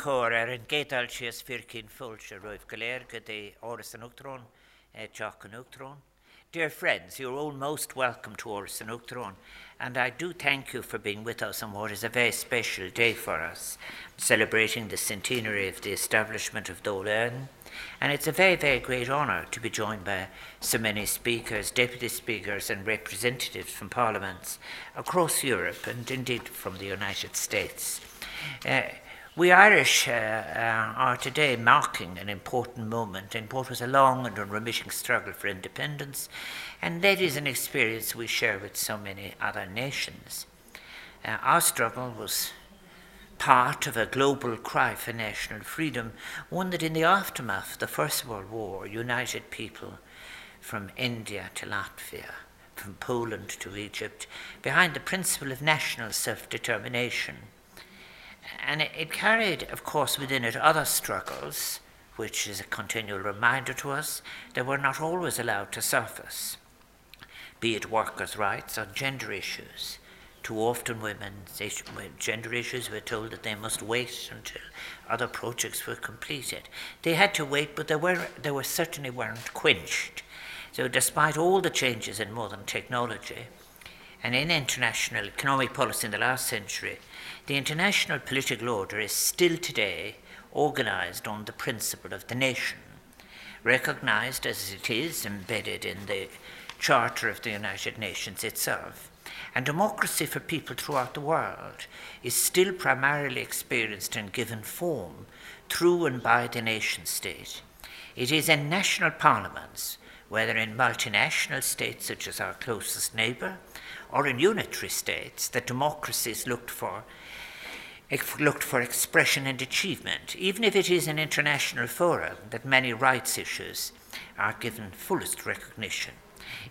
cór gédal Uachtrón. Dear friends, you're all most welcome to Áras an Uachtaráin, and I do thank you for being with us on what is a very special day for us, celebrating the centenary of the establishment of Dáil Éireann. And it's a very, very great honour to be joined by so many speakers, deputy speakers, and representatives from parliaments across Europe and indeed from the United States. Uh, we Irish uh, uh, are today marking an important moment in what was a long and unremitting struggle for independence, and that is an experience we share with so many other nations. Uh, our struggle was part of a global cry for national freedom, one that in the aftermath of the First World War united people from India to Latvia, from Poland to Egypt, behind the principle of national self determination. And it, it carried, of course, within it other struggles, which is a continual reminder to us that we're not always allowed to surface, be it workers' rights or gender issues. Too often, women's gender issues were told that they must wait until other projects were completed. They had to wait, but they were they were certainly weren't quenched. So, despite all the changes in modern technology and in international economic policy in the last century, the international political order is still today organized on the principle of the nation, recognized as it is embedded in the Charter of the United Nations itself and democracy for people throughout the world is still primarily experienced and given form through and by the nation state. It is in national parliaments, whether in multinational states such as our closest neighbour, or in unitary states, that democracy is looked for looked for expression and achievement, even if it is an international forum that many rights issues are given fullest recognition.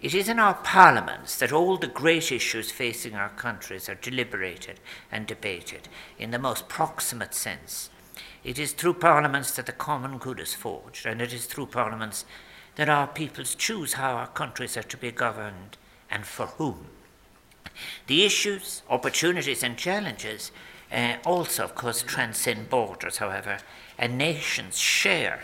It is in our parliaments that all the great issues facing our countries are deliberated and debated in the most proximate sense. It is through parliaments that the common good is forged, and it is through parliaments that our peoples choose how our countries are to be governed and for whom. The issues, opportunities, and challenges uh, also, of course, transcend borders, however, and nations share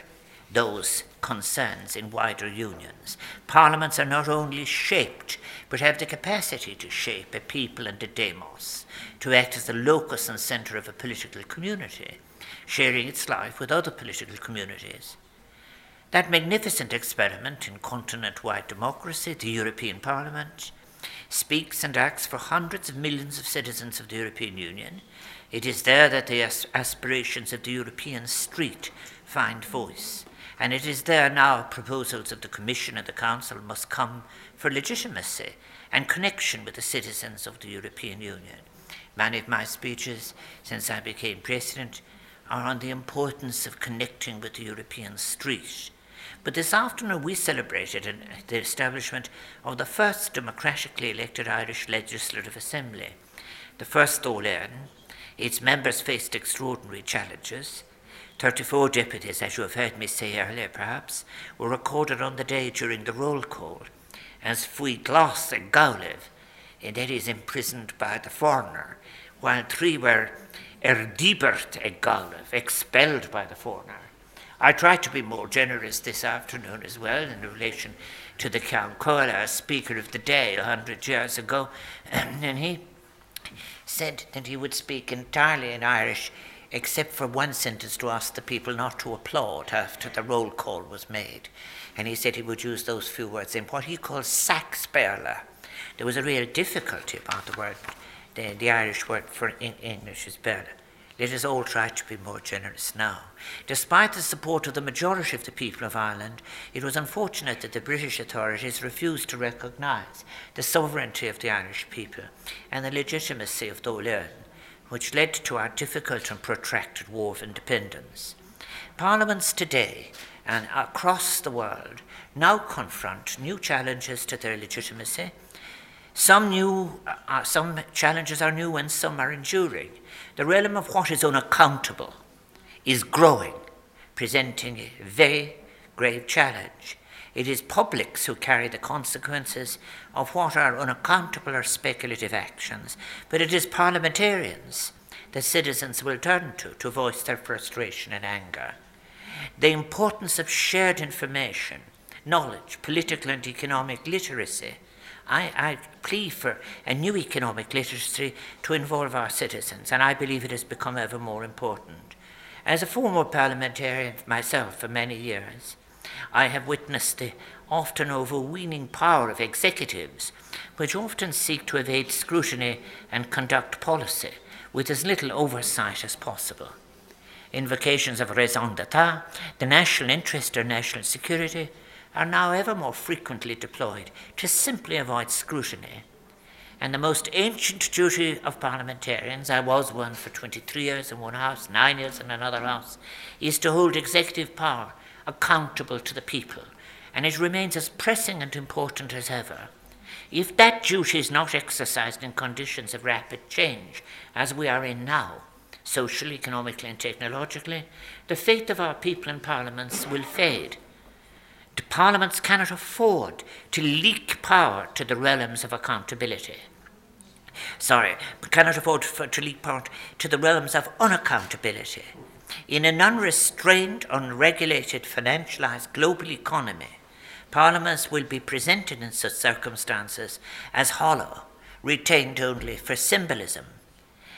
those concerns in wider unions. Parliaments are not only shaped, but have the capacity to shape a people and a demos, to act as the locus and centre of a political community, sharing its life with other political communities. That magnificent experiment in continent wide democracy, the European Parliament, speaks and acts for hundreds of millions of citizens of the European Union. It is there that the aspirations of the European street find voice. And it is there now proposals of the Commission and the Council must come for legitimacy and connection with the citizens of the European Union. Many of my speeches since I became President are on the importance of connecting with the European street. But this afternoon we celebrated the establishment of the first democratically elected Irish Legislative Assembly, the first Éireann. Its members faced extraordinary challenges 34 deputies, as you have heard me say earlier perhaps, were recorded on the day during the roll call as Faoi Ghlas ag Gallaibh, and that is imprisoned by the foreigner, while three were Ar Díbirt ag Gallaibh, expelled by the foreigner. I tried to be more generous this afternoon as well in relation to the Ceann Comhairle, Speaker of the Day a hundred years ago, and he said that he would speak entirely in Irish except for one sentence to ask the people not to applaud after the roll call was made. And he said he would use those few words in what he called saxperla. There was a real difficulty about the word, the, the Irish word for in English is Béarla. Let us all try to be more generous now. Despite the support of the majority of the people of Ireland, it was unfortunate that the British authorities refused to recognise the sovereignty of the Irish people and the legitimacy of Dáil which led to our difficult and protracted war of independence. Parliaments today and across the world now confront new challenges to their legitimacy. Some, new, uh, some challenges are new and some are enduring. The realm of what is unaccountable is growing, presenting a very grave challenge. It is publics who carry the consequences of what are unaccountable or speculative actions, but it is parliamentarians the citizens will turn to to voice their frustration and anger. The importance of shared information, knowledge, political and economic literacy. I, I plea for a new economic literacy to involve our citizens, and I believe it has become ever more important. As a former parliamentarian myself for many years, I have witnessed the often overweening power of executives, which often seek to evade scrutiny and conduct policy with as little oversight as possible. Invocations of raison d'etat, the national interest or national security, are now ever more frequently deployed to simply avoid scrutiny. And the most ancient duty of parliamentarians, I was one for 23 years in one house, nine years in another house, is to hold executive power accountable to the people and it remains as pressing and important as ever. If that duty is not exercised in conditions of rapid change, as we are in now, socially, economically, and technologically, the faith of our people in parliaments will fade. Parliaments cannot afford to leak power to the realms of accountability. Sorry, cannot afford to leak power to the realms of unaccountability. In an unrestrained, unregulated, financialized global economy, Parliaments will be presented in such circumstances as hollow, retained only for symbolism.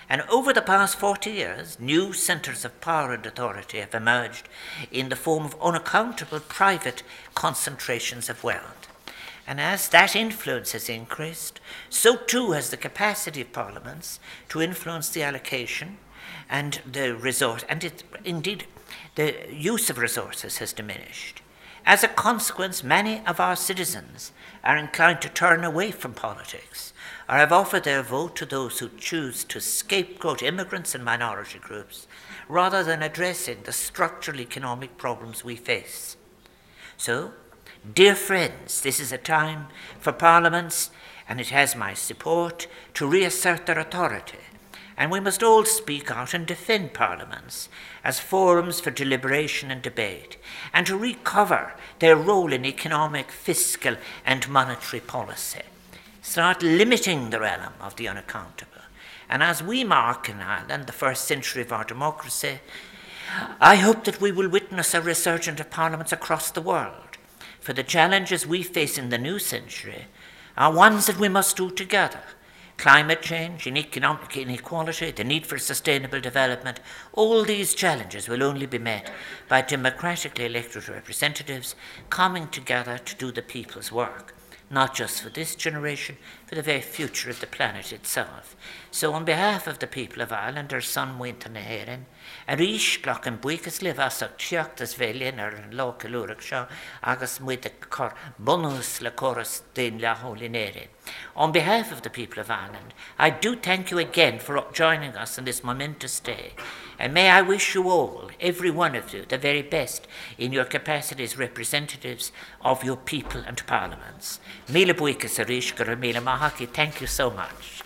And over the past 40 years, new centres of power and authority have emerged in the form of unaccountable private concentrations of wealth. And as that influence has increased, so too has the capacity of parliaments to influence the allocation and the resource, and it, indeed the use of resources has diminished. As a consequence, many of our citizens are inclined to turn away from politics or have offered their vote to those who choose to scapegoat immigrants and minority groups rather than addressing the structural economic problems we face. So, dear friends, this is a time for parliaments, and it has my support, to reassert their authority and we must all speak out and defend parliaments as forums for deliberation and debate, and to recover their role in economic, fiscal, and monetary policy. Start limiting the realm of the unaccountable. And as we mark in Ireland the first century of our democracy, I hope that we will witness a resurgence of parliaments across the world. For the challenges we face in the new century are ones that we must do together climate change, and economic inequality, the need for sustainable development, all these challenges will only be met by democratically elected representatives coming together to do the people's work, not just for this generation, for the very future of the planet itself. So, on behalf of the people of Ireland, our son Winter Naherin, a rís gglach an buchas le asach teachtas bhelíon ar an lá calúraach seo agus mu chor bonus le choras den letholinéirin. On behalf of the people of Ireland, I do thank you again for joining us on this momentous day. And may I wish you all, every one of you, the very best in your capacity as representatives of your people and parliaments. Mila buikas a rís gur mila mahaki. Thank you so much.